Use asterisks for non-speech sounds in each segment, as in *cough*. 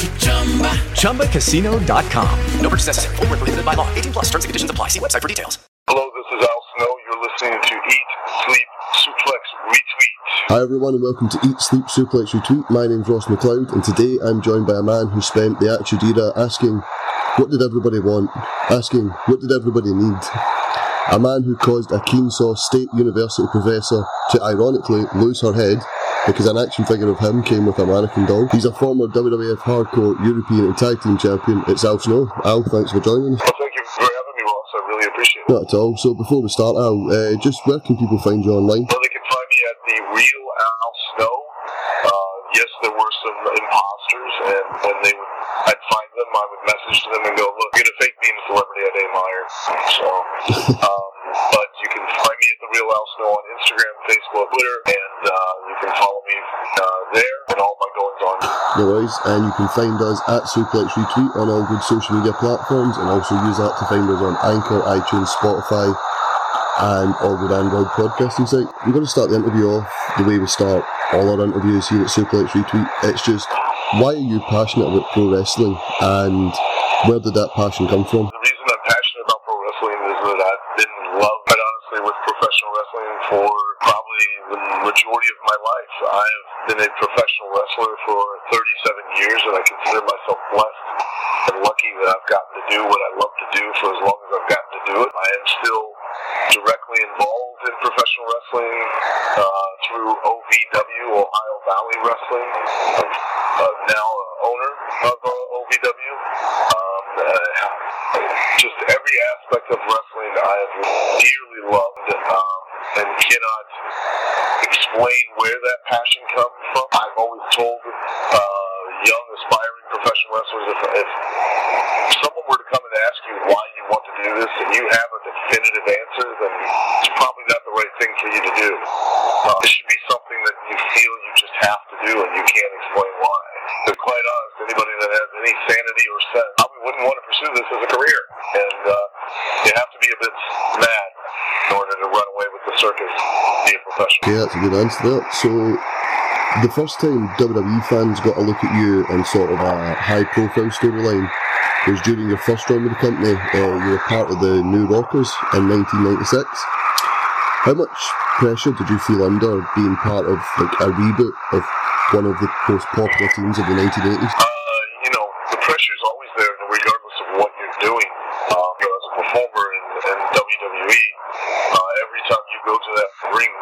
ChumbaCasino.com. No purchase necessary. Void where prohibited by law. 18 plus terms and conditions apply. See website for details. Hello, this is Al Snow. You're listening to Eat, Sleep, Suplex, Retweet. Hi everyone and welcome to Eat, Sleep, Suplex, Retweet. My name's Ross McLeod and today I'm joined by a man who spent the Attitude Era asking, what did everybody want? Asking, what did everybody need? A man who caused a Kennesaw State University professor to ironically lose her head because an action figure of him came with a mannequin doll. He's a former WWF Hardcore European and Tag Team Champion. It's Al Snow. Al, thanks for joining us. Well, thank you for having me, Ross. I really appreciate it. Not at all. So before we start, Al, uh, just where can people find you online? Well, they can find me at the real Al Snow. Uh, yes, there were some imposters, and when they would, I'd find them, I would message them and go, "Look, you're gonna fake being a celebrity at A. Meyer." So, *laughs* um, but you can find me at the real Al Snow on Instagram, Facebook, Twitter, and uh, you can follow me uh, there and all my goings on. No worries. And you can find us at Suplex Retweet on all good social media platforms and also use that to find us on Anchor, iTunes, Spotify, and all good Android podcasting site. We're going to start the interview off the way we start all our interviews here at Suplex Retweet. It's just, why are you passionate about pro wrestling and where did that passion come from? The reason I'm passionate about pro wrestling is that I've been in love, quite honestly, with professional wrestling for probably the majority of my life. I've been a professional wrestler for 37 years, and I consider myself blessed and lucky that I've gotten to do what I love to do for as long as I've gotten to do it. I am still directly involved in professional wrestling uh, through OVW, Ohio Valley Wrestling. I'm uh, now an owner of uh, OVW. Um, uh, just every aspect of wrestling I have dearly loved um, and cannot explain where that passion comes from. I've always told uh, young aspiring professional wrestlers if, if someone were to come and ask you why you want to do this and you have a definitive answer, then it's probably not the right thing for you to do. Uh, it should be something that you feel you just have to do and you can't explain why. To be quite honest, anybody that has any or probably wouldn't want to pursue this as a career. And uh, you have to be a bit mad in order to run away with the circus, be a professional. Okay, that's a good answer there. So, the first time WWE fans got a look at you in sort of a high profile storyline was during your first run with the company. Uh, you were part of the New Rockers in 1996. How much pressure did you feel under being part of like a reboot of one of the most popular teams of the 1980s? Uh, you know, the pressure is always there, regardless of what you're doing. Um, you know, as a performer in, in WWE, uh, every time you go to that ring,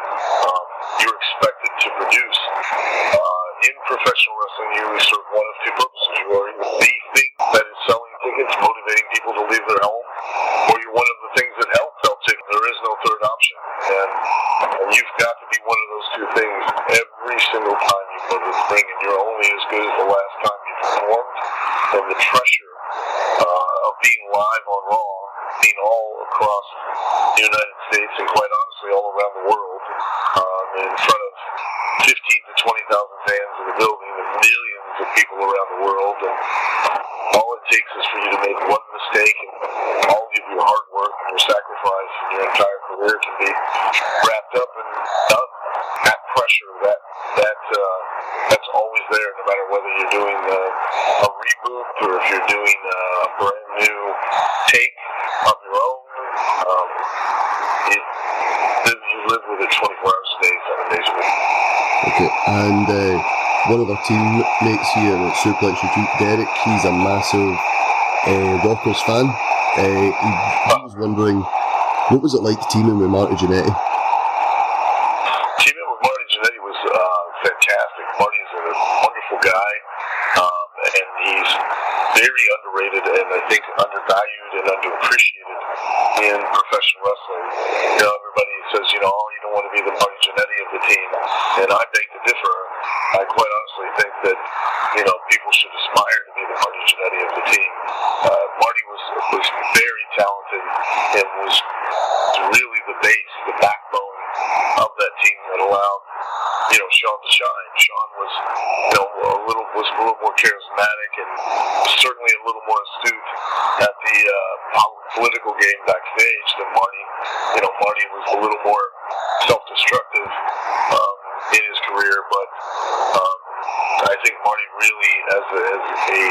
um, you're expected to produce. Uh, in professional wrestling, you serve one of two purposes. You are either the thing that is selling tickets, motivating people to leave their home, or you're one of the things that help sell tickets. There is no third option. And, and you've got to be one of those two things every single time you go to the ring, and you're only as good as the last time you performed. And the pressure uh, of being live on Raw, being all across the United States and quite honestly all around the world, um, in front of 15 to 20,000 fans in the building and millions of people around the world. And all it takes is for you to make one mistake and all of your hard work and your sacrifice and your entire career can be wrapped up and done. That pressure, that, that, uh, that's always there no matter whether you're doing uh, a reboot or if you're doing uh, a brand new take of your own. Um, it, you live with it 24 hours a day, seven days a week. Okay, and uh, one of our teammates here at Suplex Retweet, Derek, he's a massive uh, Rockers fan. Uh, he was wondering, what was it like teaming with Marty Jannetty? Teaming with Marty Jannetty was uh, fantastic. Marty is a wonderful guy, um, and he's very underrated and I think undervalued and underappreciated in professional wrestling. You know, everybody says, you know, oh, you don't want Jannetty of the team, and I beg to differ. I quite honestly think that you know people should aspire to be the Marty Jannetty of the team. Uh, Marty was was very talented and was really the base, the backbone of that team that allowed you know Shawn to shine. Shawn was you know a little was a little more charismatic and certainly a little more astute at the uh, political game backstage than Marty. You know Marty was a little more self-destructive um, in his career, but um, I think Marty really, as a, as a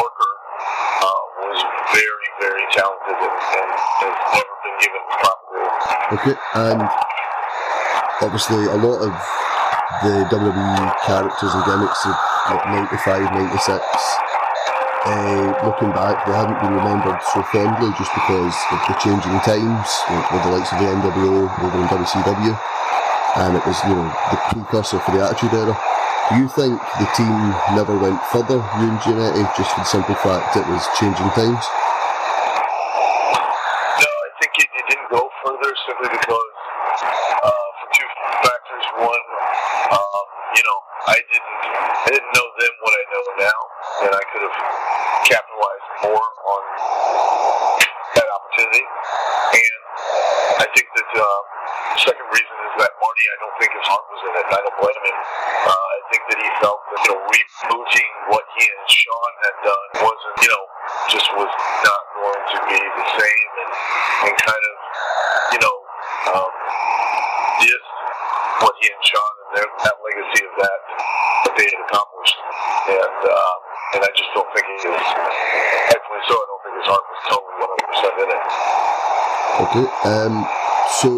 worker, uh, was very, very talented and, and has never been given proper Okay, and obviously a lot of the WWE characters and gimmicks of like 95, 96, uh, looking back, they haven't been remembered so fondly just because of the changing times with, with the likes of the NWO over in WCW, and it was, you know, the precursor for the Attitude Era. Do you think the team never went further, you and just for the simple fact it was changing times? No, I think it, it didn't go further simply because uh, for two factors. One, um, you know, I didn't I didn't know then what I know now, and I could have capitalized more on that opportunity. And I think that uh, the second reason is that Marty, I don't think his heart was in it. I don't blame him. Uh, I think that he felt that you know rebooting what he and Shawn had done wasn't you know just was not going to be the same, and and kind of you know um, diss what he and Shawn and their that legacy of that what they had accomplished, and uh, and I just don't think he is rightfully so. I don't think his heart was totally 100 percent in it. Okay. Um, so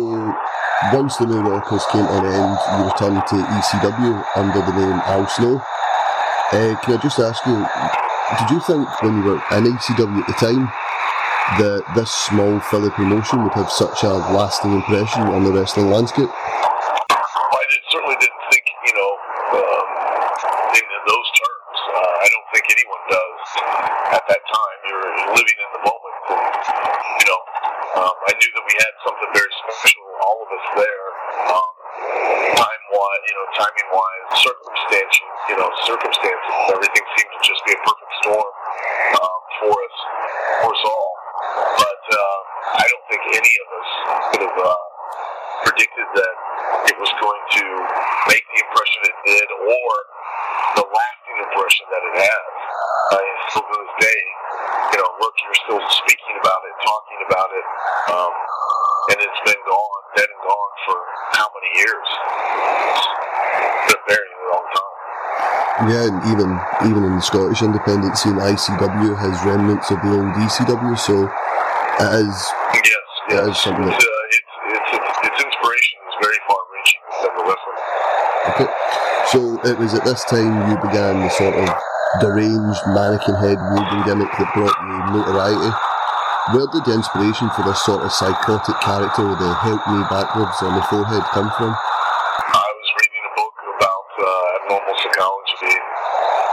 once the New Rockers came to an end, you returned to ECW under the name Al Snow. Uh, can I just ask you, did you think when you were in ECW at the time that this small Philly promotion would have such a lasting impression on the wrestling landscape? I did, certainly didn't think, you know, um, in those terms. Uh, I don't think anyone does at that time. You're living in the moment, and you know, um, I knew that we had something very special, all of us there. Um, time wise, you know, timing wise, circumstance, you know, circumstances, everything seemed to just be a perfect storm um, for us, for us all. But uh, I don't think any of us could have uh, predicted that it was going to make the impression it did, or the lasting impression that it has. Uh, and still to this day, you know, look, you're still speaking about it, talking about it, um, and it's been gone, dead and gone for how many years? It's been a very long time. Yeah, and even even in the Scottish independent scene, ICW has remnants of the old ECW, so it is Yes, yes. is something It's, uh, it's, it's, it's, its inspiration is very far-reaching within the wrestling. Okay. So it was at this time you began the sort of deranged mannequin head wielding gimmick that brought you notoriety. Where did the inspiration for this sort of psychotic character with the help me backwards on the forehead come from? I was reading a book about uh, abnormal psychology.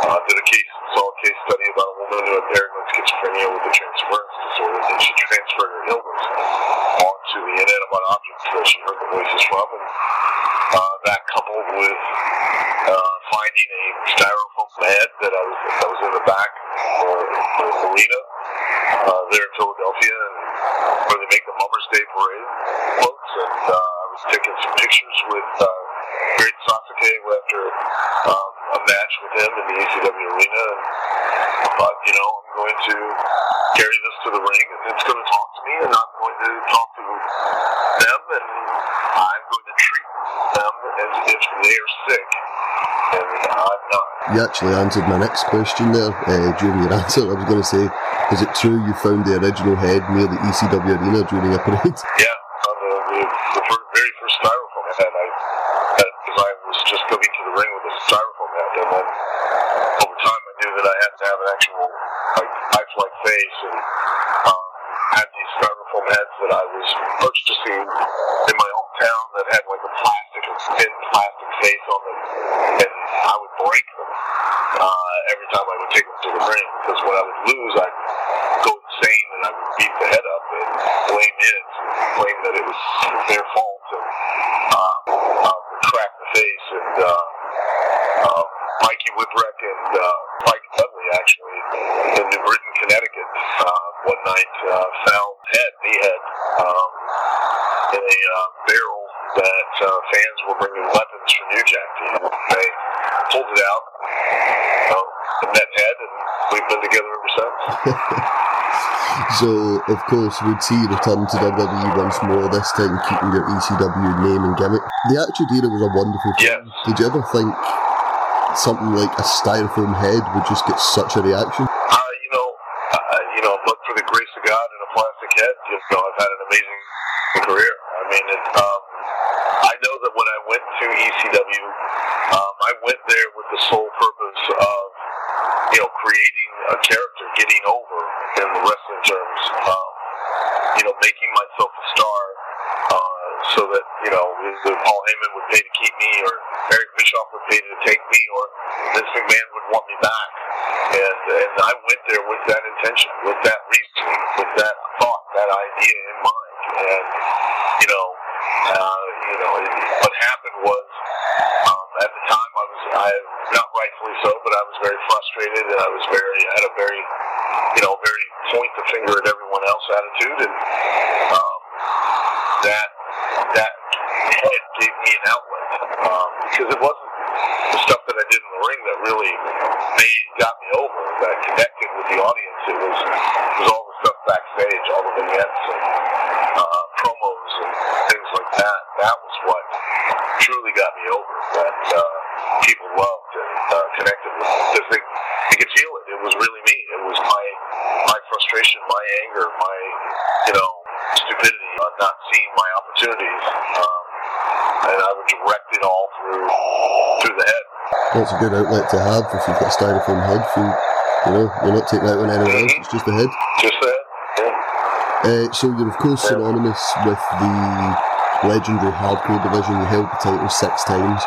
Uh, did a case, saw a case study about a woman who had paranoid schizophrenia with a transference disorder, and she transferred her illness onto the inanimate objects that she heard the voices from, and uh, that coupled with uh, finding a styrofoam head that I was that was in the back of the arena uh, there in Philadelphia, and where they make the Mummers Day parade floats, and uh, I was taking some pictures with uh, Great Sasuke after um, a match with him in the ECW arena, and I thought, you know, I'm going to carry this to the ring, and it's going to talk to me, and I'm going to talk to them, and I'm going to treat them as if they are sick, I'm not. You actually answered my next question there uh, during your *laughs* answer. I was going to say, is it true you found the original head near the ECW arena during a parade? *laughs* Yeah, on the, the, the fir- very first styrofoam head, I had because I was just coming to the ring with a styrofoam head, and then over time I knew that I had to have an actual like lifelike face and um, had these styrofoam heads that I was purchasing in my hometown that had like a plastic, a thin plastic face on them, and I would break them uh, every time I would take them to the ring because when I would lose, I'd go insane and I would beat the head up and blame it, claim that it was their fault, and uh, uh, crack the face and. Uh, uh, Mikey Whipwreck and uh, Mike Dudley, actually, in New Britain, Connecticut, uh, one night uh, found head, knee head, um, in a uh, barrel that uh, fans were bringing weapons from New Jack to. They pulled it out, uh, the net head, and we've been together ever since. *laughs* So, of course, we'd see you return to WWE once more, this time keeping your ECW name and gimmick. The Attitude Era was a wonderful Yes. Did you ever think something like a styrofoam head would just get such a reaction? Uh, you know, uh, you know, but for the grace of God and a plastic head, you know, I've had an amazing career. I mean, it, um, I know that when I went to ECW, um, I went there with the sole purpose of, you know, creating a character, getting over in the wrestling terms, um, you know, making myself a star. Uh, so that you know, either Paul Heyman would pay to keep me, or Eric Bischoff would pay to take me, or Vince McMahon would want me back. And and I went there with that intention, with that reasoning, with that thought, that idea in mind. And you know, uh, you know, it, what happened was um, at the time I was I not rightfully so, but I was very frustrated, and I was very I had a very you know very point the finger at everyone else attitude, and um, that that head gave me an outlet um, because it wasn't the stuff that I did in the ring that really made got me over that connected with the audience. It was it was all the stuff backstage, all the vignettes and uh, promos and things like that. That was what truly got me over. That uh, people loved and uh, connected with because they they could feel it. It was really me. It was my my frustration, my anger, my you know stupidity on not seeing my opportunities. Um, and I would direct it all through through the That's a good outlet to have if you've got a styrofoam head. For, you know, you're not taking out on anyone else, it's just the head. Just that. Yeah. Uh, so you're of course synonymous with the legendary hardcore division. You held the title six times.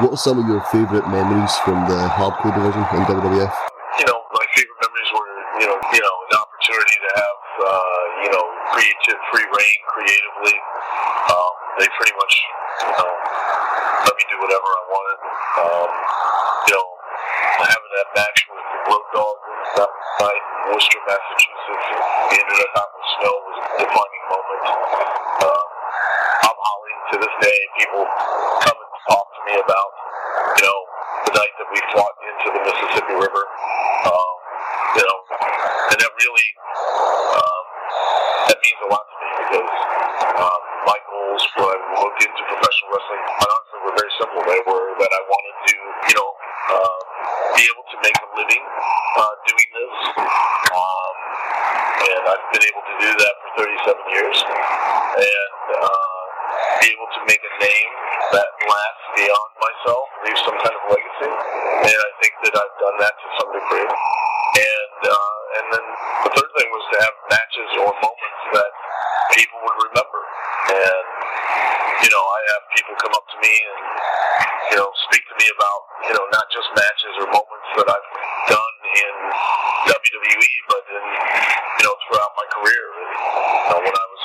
What are some of your favourite memories from the hardcore division in WWF? you know, my favorite memories were, you know, you know, an opportunity to have, uh, you know, creative, free reign creatively. Um, they pretty much, you know, let me do whatever I wanted. Um, you know, having that match with the Road Dog that night in Worcester, Massachusetts, and we ended up out with snow was a defining moment. Um, I'm Holly to this day. People come and talk to me about, you know, the night that we fought into the Mississippi River. Um, you know, and that really, um, that means a lot to me because um, my goals when I looked into professional wrestling, quite honestly, were very simple. They were that I wanted to, you know, um, be able to make a living uh, doing this. Um, and I've been able to do that for 37 years. And uh, be able to make a name that lasts beyond myself, leave some kind of legacy. And I think that I've done that to some degree. And uh, and then the third thing was to have matches or moments that people would remember. And you know, I have people come up to me and you know speak to me about you know not just matches or moments that I've done in WWE, but in you know throughout my career. And, you know, when I was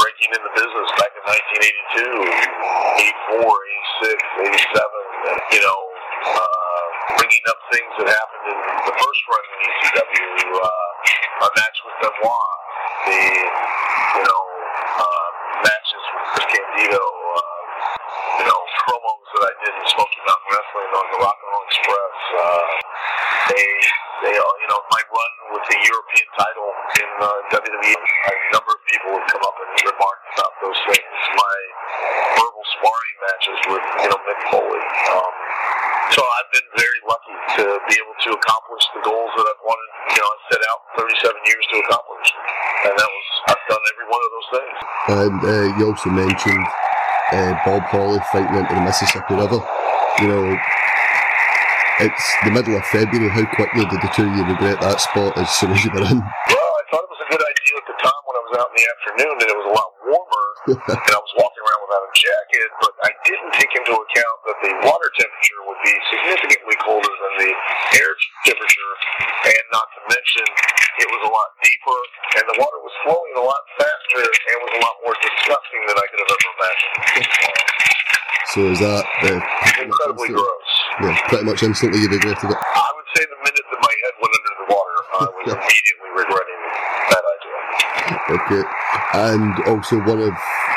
breaking in the business back in 1982, 84, 86, 87, and, you know, uh, bringing up things that happened in the first run in ECW, uh, our match with Benoit, the, you know, uh, matches with Chris Candido, uh, you know, promos that I did in Smoky Mountain Wrestling on the Rock and Roll Express. Uh, they, they, uh, you know, my run with the European title in uh, WWE. A number of people have come up and remarked about those things. My verbal sparring matches with, you know, Mick Foley. Um, so I've been very lucky to be able to accomplish the goals that I've wanted. You know, I set out 37 years to accomplish, and that was I've done every one of those things. And uh, you also mentioned uh, Bob Holly fighting into the Mississippi River. You know, it's the middle of February. How quickly did the two of you regret that spot as soon as you were in? Well, I thought it was a good idea at the time when I was was out in the afternoon and it was a lot warmer, *laughs* and I was walking around without a jacket, but I didn't take into account that the water temperature would be significantly colder than the air temperature, and not to mention it was a lot deeper, and the water was flowing a lot faster and was a lot more disgusting than I could have ever imagined. So is that uh, Incredibly gross. yeah, pretty much instantly you regretted it? I would say the minute that my head went under the water, I was *laughs* immediately regretting that idea. Okay. And also one of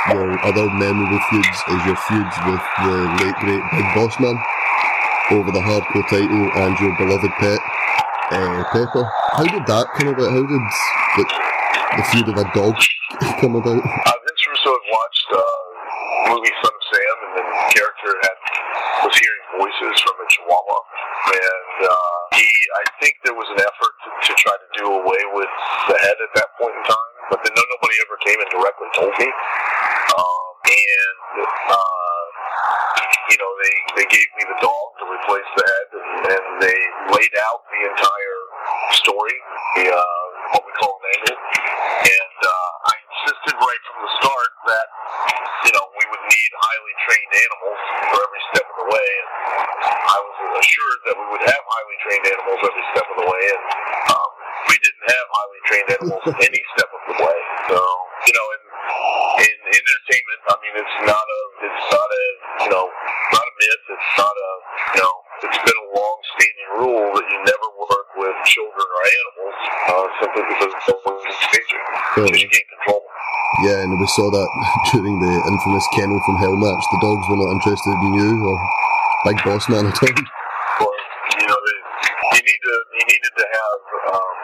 your other memorable feuds is your feuds with the late great Big Boss Man over the hardcore title and your beloved pet, uh, Pepper. How did that come about? How did the, the feud of a dog *laughs* come about? Vince Russo had watched uh, movie Son of Sam, and the character had was hearing voices from a Chihuahua, and uh, he, I think there was an effort to, to try to do away with the head at that point in but then nobody ever came and directly told me, um, and. Uh, you know, they, they gave me the dog to replace the head, and, and they laid out the entire story, the, uh, what we call an angle. And uh, I insisted right from the start that, you know, we would need highly trained animals for every step of the way. And I was assured that we would have highly trained animals every step of the way. And um, we didn't have highly trained animals any step of the way. So, you know, in, in entertainment, I mean, it's not a, it's not a, you know, not a myth. It's not a, you know, it's been a long-standing rule that you never work with children or animals uh, simply because it's always danger. Because you can't control them. Yeah, and we saw that *laughs* during the infamous Kennel from Hell match. The dogs were not interested in you or Big Boss Man at all. Or, you know, they, you need to, you needed to have um,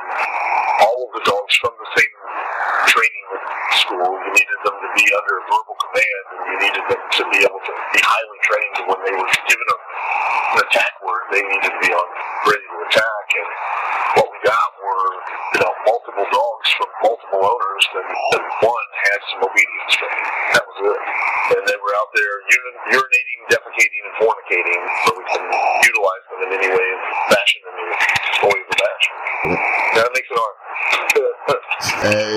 all of the dogs from the same training school. You needed them to be under verbal command, and you needed them to be able to be highly trained. And when they were given a, an attack word, they needed to be on ready to attack. And what we got were, you know, multiple dogs from multiple owners, and, and one had some obedience training. That was it. And they were out there urin- urinating, defecating, and fornicating, so we can utilize them in any way, fashion, in the story of the match. That makes it hard.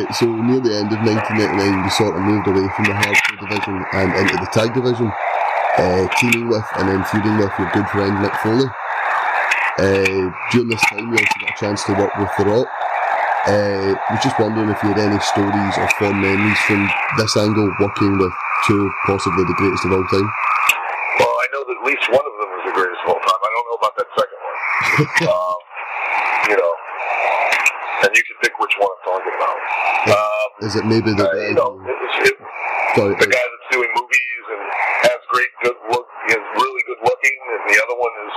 Uh, so near the end of 1999, we sort of moved away from the hardcore division and into the tag division, uh, teaming with and then feuding with your good friend Mick Foley. Uh, during this time, we also got a chance to work with The Rock. Uh, was just wondering if you had any stories or fond memories from this angle, working with two possibly the greatest of all time. Well, I know that at least one of them is the greatest of all time. I don't know about that second one. *laughs* um, you know, and you can pick which one I'm talking about. Um, Is it maybe the uh, guy? you know, who- it's, sorry, the guy that's doing movies and has great, good look, is really good looking, and the other one is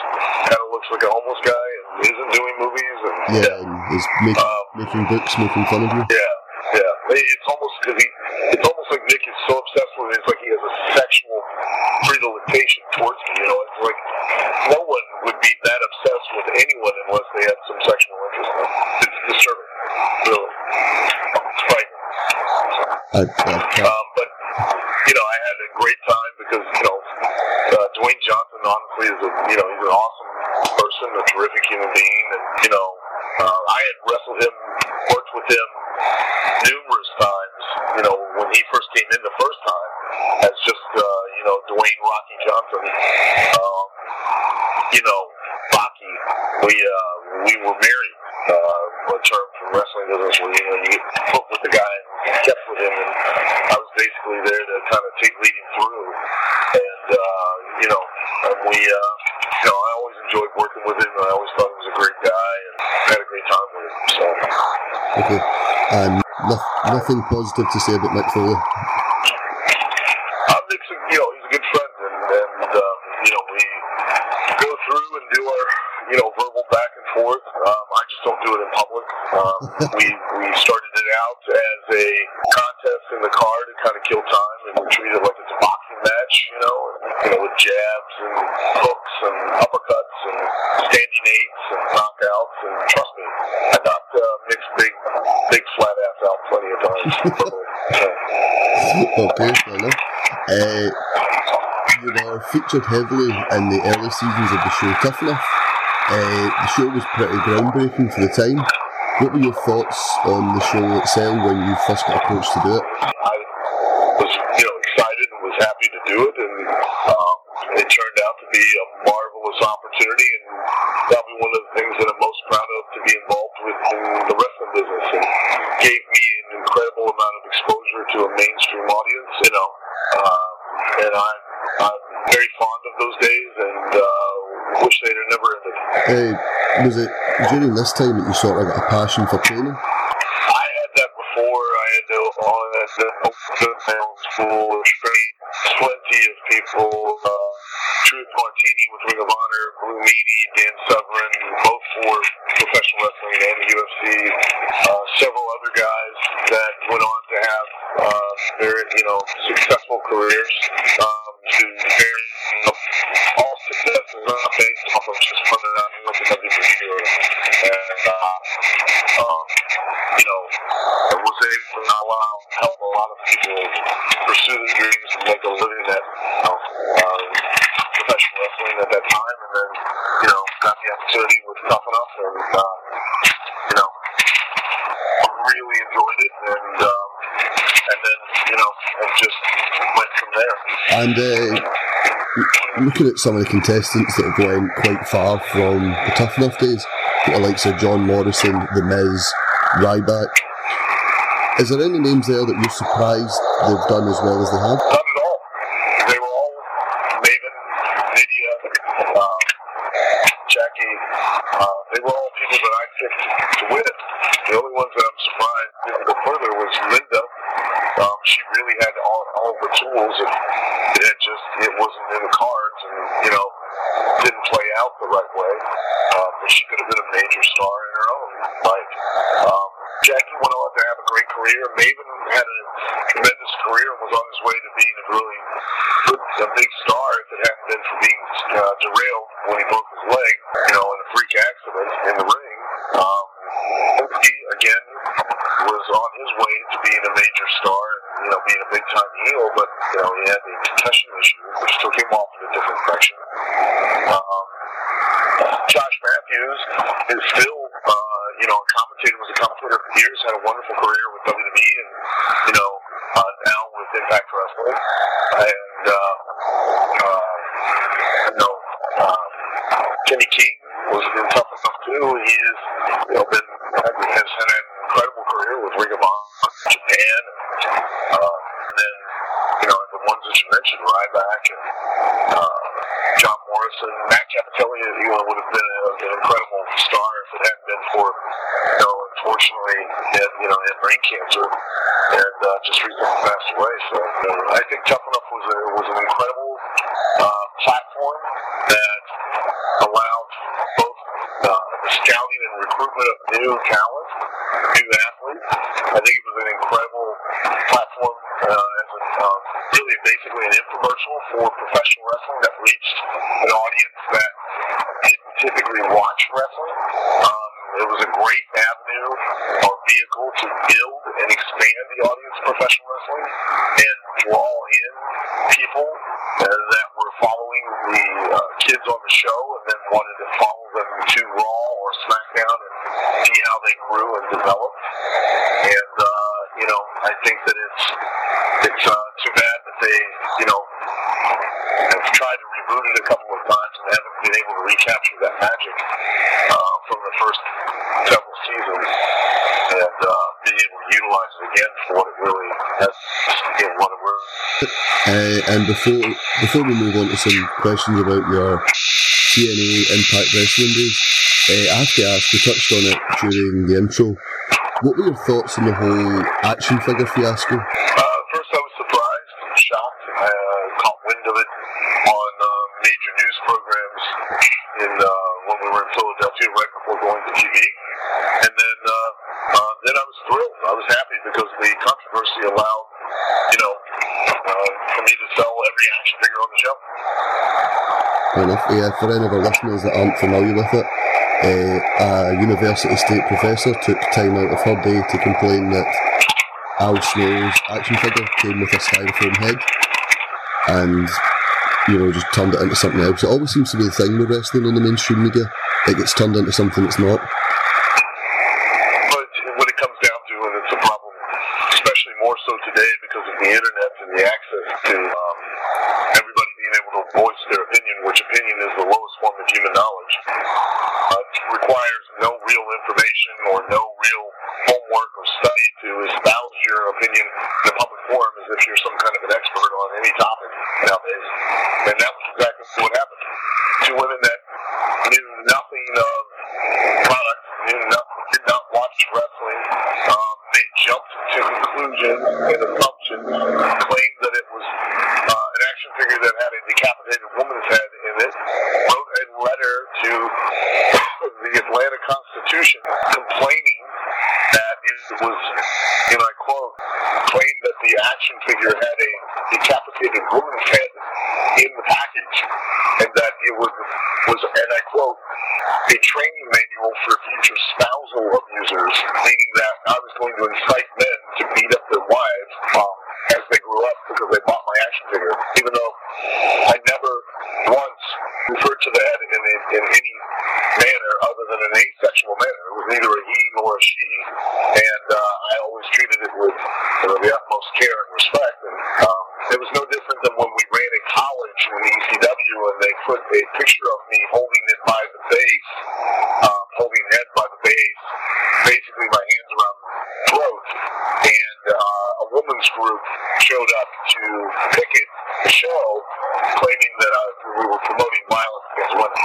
kind of looks like a homeless guy and isn't doing movies. And yeah, and is making, Um, making books, making fun of you. Yeah, yeah. It's almost because he, it's almost like Mick is so obsessed with it. It's like he has a sexual predilection towards me. You know, it's like no one would be that obsessed with anyone unless they had some sexual interest in them. It's disturbing, really. It's frightening. I, I can't- Um, but you know, I had a great time because you know, uh, Dwayne Johnson honestly is a you know he's an awesome person, a terrific human being, and you know, uh, I had wrestled him, worked with him numerous times. You know, when he first came in the first time, as just uh, you know Dwayne Rocky Johnson. Um, you know, Rocky. We uh, we were married. Uh, a term from wrestling business where you know you get hooked with the guy and kept with him, and I was basically there to kind of take lead him through. And uh, you know, and we uh, you know I always enjoyed working with him. I always thought he was a great guy, and had a great time with him. So. Okay. Um, and no, nothing positive to say about Mick Foley. I'm Nixon, you know, he's a good friend, and, and um, you know, we go through and do our, you know, verbal back and forth. Um, I just don't do it in public. Um, we we started it out as a contest in the car to kind of kill time, and we treat it like it's a boxing match, you know, and, you know, with jabs and hooks and uppercuts and standing eights and knockouts. And trust me, I knocked uh, Mick's big, big flat ass out plenty of times. verbally. So, okay, fair enough. Uh, you were featured heavily in the early seasons of the show Tough. Uh, the show was pretty groundbreaking for the time. What were your thoughts on the show itself when you first got approached to do it? I was, you know, excited and was happy to do it, and um, it turned out to be a marvelous opportunity, and probably one of the things that I'm most proud of to be involved with in the wrestling business, and gave me an incredible amount of exposure to a mainstream audience, you know, um, and I'm, I'm very fond of those days, and uh, wish they'd have never ended. Uh, was it during this time that you sort of got a passion for training? I had that before. I had the sounds full of train plenty of people. Uh, Truth Martini with Ring of Honor, Blue Meanie, Dan And uh, looking at some of the contestants that have gone quite far from the Tough Enough days, the likes of John Morrison, The Miz, Ryback, is there any names there that you're surprised they've done as well as they have? Not at all. They were all Maven, Nidia, um, Jackie. Uh, they were all people that I picked to win. The only ones that I'm surprised didn't go further was Linda. Um, she really had all, all the tools, and it had just it wasn't in the cards, and you know didn't play out the right way. Um, but she could have been a major star in her own right. Um, Jackie went on to have a great career. Maven had a tremendous career and was on his way to being a really good, a big star if it hadn't been for being uh, derailed when he broke his leg, you know, in a freak accident in the ring. Um, he, again, was on his way to being a major star and, you know, being a big time heel, but, you know, he had the concussion issue, which took him off in a different direction. Um, Josh Matthews is still, uh, you know, a commentator, was a commentator for years, had a wonderful career with WWE and, you know, uh, now with Impact Wrestling. And, uh, uh, you know, uh, Kenny King was been tough enough too. He is, you know, been, has had an incredible career with Ring of Honor, Japan, and, uh, and then, you know, the ones that you mentioned, Ryback and, uh, John Morrison, Matt Cappotelli, you know, would have been a, an incredible star if it hadn't been for, you know, unfortunately, he had, you know, he had brain cancer and uh, just recently passed away. So you know, I think Tough Enough was a, was an incredible uh, platform that allowed both uh, the scouting and recruitment of new talent, new athletes. I think it was an incredible platform uh, as a, um, really basically an infomercial for professional wrestling that reached an audience that didn't typically watch wrestling. Um, it was a great avenue or vehicle to build and expand the audience of professional wrestling and draw in people that were following the uh, kids on the show and then wanted to follow them to Raw or SmackDown and see how they grew and developed. And uh, you know, I think that it's it's uh, too bad that they you know have tried to reboot it a couple of times able to recapture that magic uh, from the first several seasons and uh, able to utilize it again for what it really has, you what it really Uh, and before before we move on to some questions about your TNA Impact Wrestling days, uh, I have to ask, we touched on it during the intro. What were your thoughts on the whole action figure fiasco? Uh, first, I was surprised, shocked. I uh, caught wind of it on uh, major news programs in uh, when we were in Philadelphia right before going to TV, and then uh, uh, then I was thrilled. I was happy because the controversy allowed, you know, uh, for me to sell every action figure on the show. Fair enough. Yeah, for any of our listeners that aren't familiar with it, uh, a University State professor took time out of her day to complain that Al Snow's action figure came with a styrofoam head and, you know, just turned it into something else. It always seems to be the thing with wrestling on the mainstream media. It gets turned into something it's not.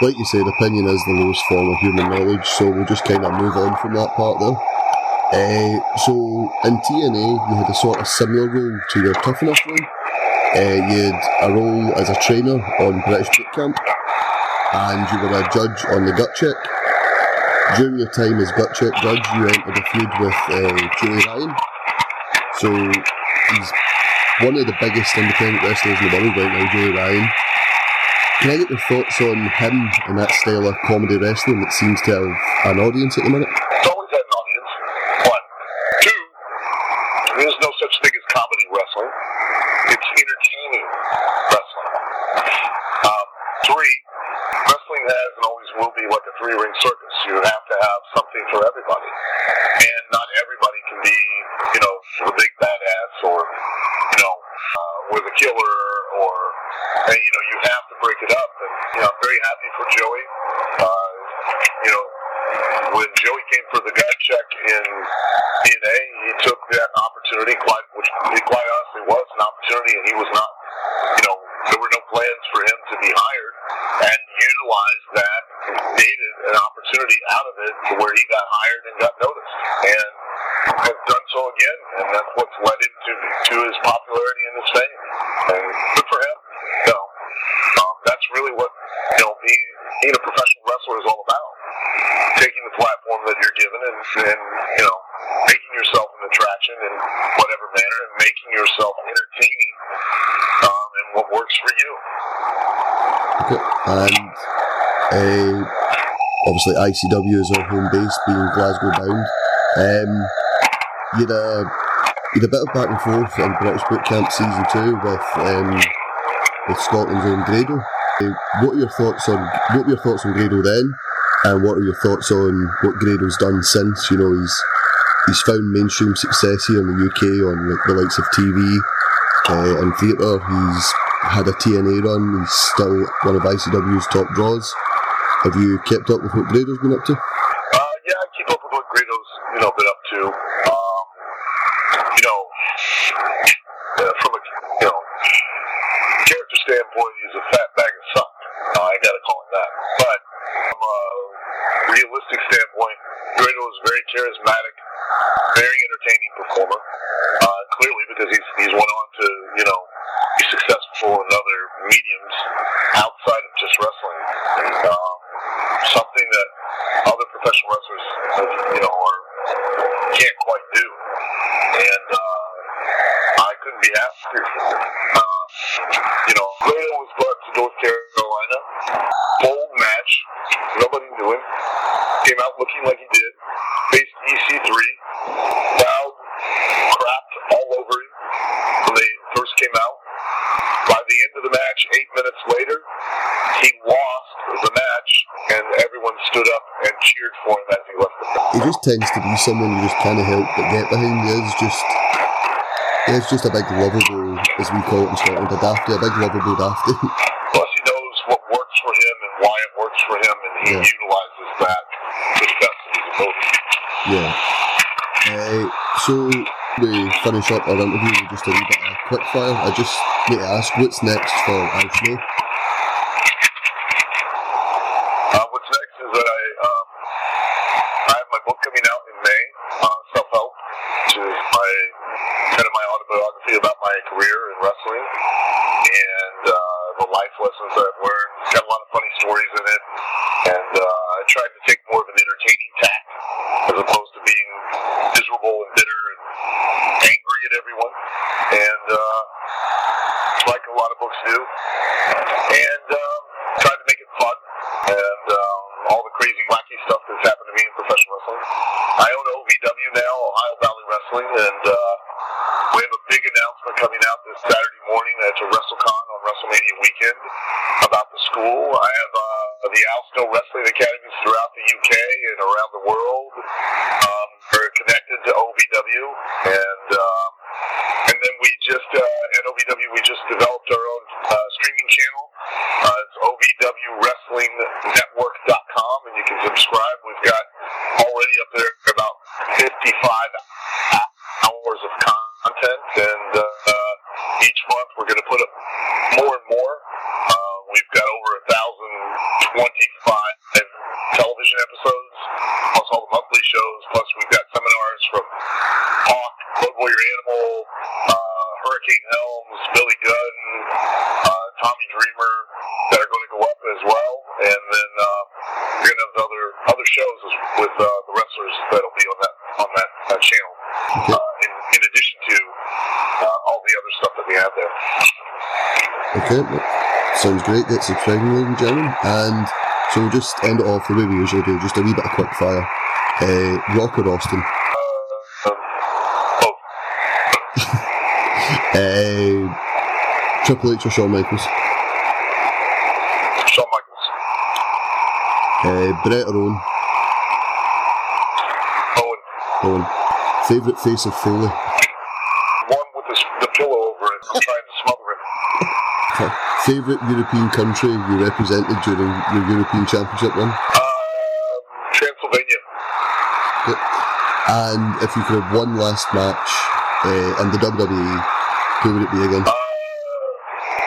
Like you said, opinion is the lowest form of human knowledge, so we'll just kind of move on from that part there. Uh, so in TNA, you had a sort of similar role to your Tough Enough role. Uh, you had a role as a trainer on British Boot Camp, and you were a judge on the Gut Check. During your time as Gut Check judge, you entered a feud with uh, Ryan. So he's one of the biggest independent wrestlers in the world right now, Joey Ryan. Can I get your thoughts on him and that style of comedy wrestling that seems to have an audience at the minute? It's always had an audience. One. Two, there's no such thing as comedy wrestling. It's entertaining wrestling. Um, three, wrestling has and always will be like a three ring circus. You have to have something for everybody. And not everybody can be, you know, the big badass or, you know, uh, with a killer or, and, you know, you have to break it up. And, you know, I'm very happy for Joey. Uh, you know, when Joey came for the gut check in TNA, he took that opportunity, quite, which quite honestly was an opportunity, and he was not, you know, there were no plans for him to be hired, and utilized that, created an opportunity out of it to where he got hired and got noticed, and has done so again, and that's what's led him to, to his popularity and his fame, and good for him. So, um, that's really what, you know, being, being a professional wrestler is all about taking the platform that you're given and, and you know making yourself an attraction in whatever manner and making yourself entertaining um, and what works for you. Okay. And uh, obviously ICW is our home base, being Glasgow bound. Um, you had a you had a bit of back and forth in British Boot Camp season two with um, with Scotland's own Grado. What are your thoughts on what were your thoughts on Grado then, and what are your thoughts on what Grado's done since? You know, he's he's found mainstream success here in the UK on like, the likes of TV uh, and theatre. He's had a TNA run. He's still one of ICW's top draws. Have you kept up with what Grado's been up to? Uh, yeah, I keep up with what Grado's you know been up to. Um, you know, uh, from a you know character standpoint, he's a fat bag of sun. Uh, I gotta call him that. But from a realistic standpoint, Grado is very charismatic, very entertaining performer. Uh, clearly, because he's he's went on to you know be successful in other mediums outside of just wrestling. Um, something that other professional wrestlers, you know, are can't quite do. And uh, I couldn't be happier. Uh, you know, Grado was brought to North Carolina. Bold match. Nobody knew him. Came out looking like he did. Faced EC3. Crowd crapped all over him when they first came out. By the end of the match, eight minutes later, he lost the match, and everyone stood up and cheered for him as he left the He just tends to be someone you just can't help but get behind. He is just, he's just a big lovable as we call it in Scotland, a dafty, a big lovable dafty. Plus, he knows what works for him and why it works for him, and he Yeah. utilizes that to the best of his ability. yeah. Uh, so we finish up our interview with just a wee bit I just need to ask, what's next for Al Snow? Uh, what's next is that I, um, I have my book coming out in May, uh, Self Help, which is my kind of my autobiography about my career in wrestling and uh, the life lessons that I've learned. It's got a lot of funny stories in it, and uh, I tried to take more of an entertaining tack as opposed to being miserable and bitter and angry at everyone, and uh, like a lot of books do, and um, tried to make it fun and um, all the crazy, wacky stuff that's happened to me in professional wrestling. I own OVW now, Ohio Valley Wrestling, and uh, we have a big announcement coming out this Saturday morning at WrestleCon on WrestleMania weekend about the school. I have uh, the Al Snow Wrestling Academies throughout the UK and around the world. Um, are connected to OVW, and um, and then we just uh, at OVW we just developed our own uh, streaming channel. Uh, it's OVWWrestlingNetwork.com, and you can subscribe. We've got already up there about 55 hours of content, and uh, uh, each month we're going to put up more and more. Uh, we've got over a thousand twenty-five television episodes, plus all the monthly shows. Plus we've got seminars from Hawk, Road Warrior Animal, uh, Hurricane Helms, Billy Gunn, uh, Tommy Dreamer that are going to go up as well, and then uh, we're going to have other other shows with uh, the wrestlers that'll be on that on that, that channel. Okay. Uh, in, in addition to uh, all the other stuff that we have there. Okay, well, sounds great. Get subscribing, ladies and gentlemen. And so we'll just end it off the way we usually do, just a wee bit of quick fire. Uh, Rock or Austin? Um, both. *laughs* Uh, Triple H or Shawn Michaels? Shawn Michaels. Uh, Bret or Owen? Owen. Favourite face of Foley? One with the, the pillow over it, trying to smother it. Okay. Favourite European country you represented during your European Championship run? Um, Transylvania. Yep. And if you could have one last match uh, in the WWE, who would it be again? Uh,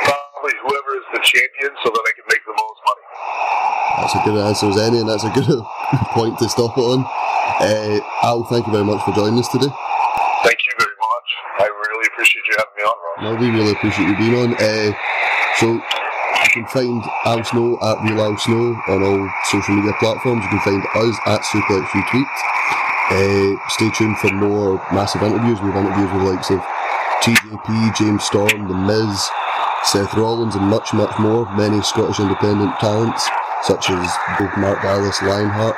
probably whoever is the champion so that I can make the most money. That's a good answer as any, and that's a good *laughs* point to stop it on. Uh, Al, thank you very much for joining us today. Thank you very much. I really appreciate you having me on. No, we really appreciate you being on. Uh, so you can find Al Snow at Real Al Snow on all social media platforms. You can find us at Suplex Retweet. Uh, stay tuned for more massive interviews. We have interviews with the likes of TJP, James Storm, The Miz, Seth Rollins, and much, much more. Many Scottish independent talents, such as both Mark Dallas, Lionheart.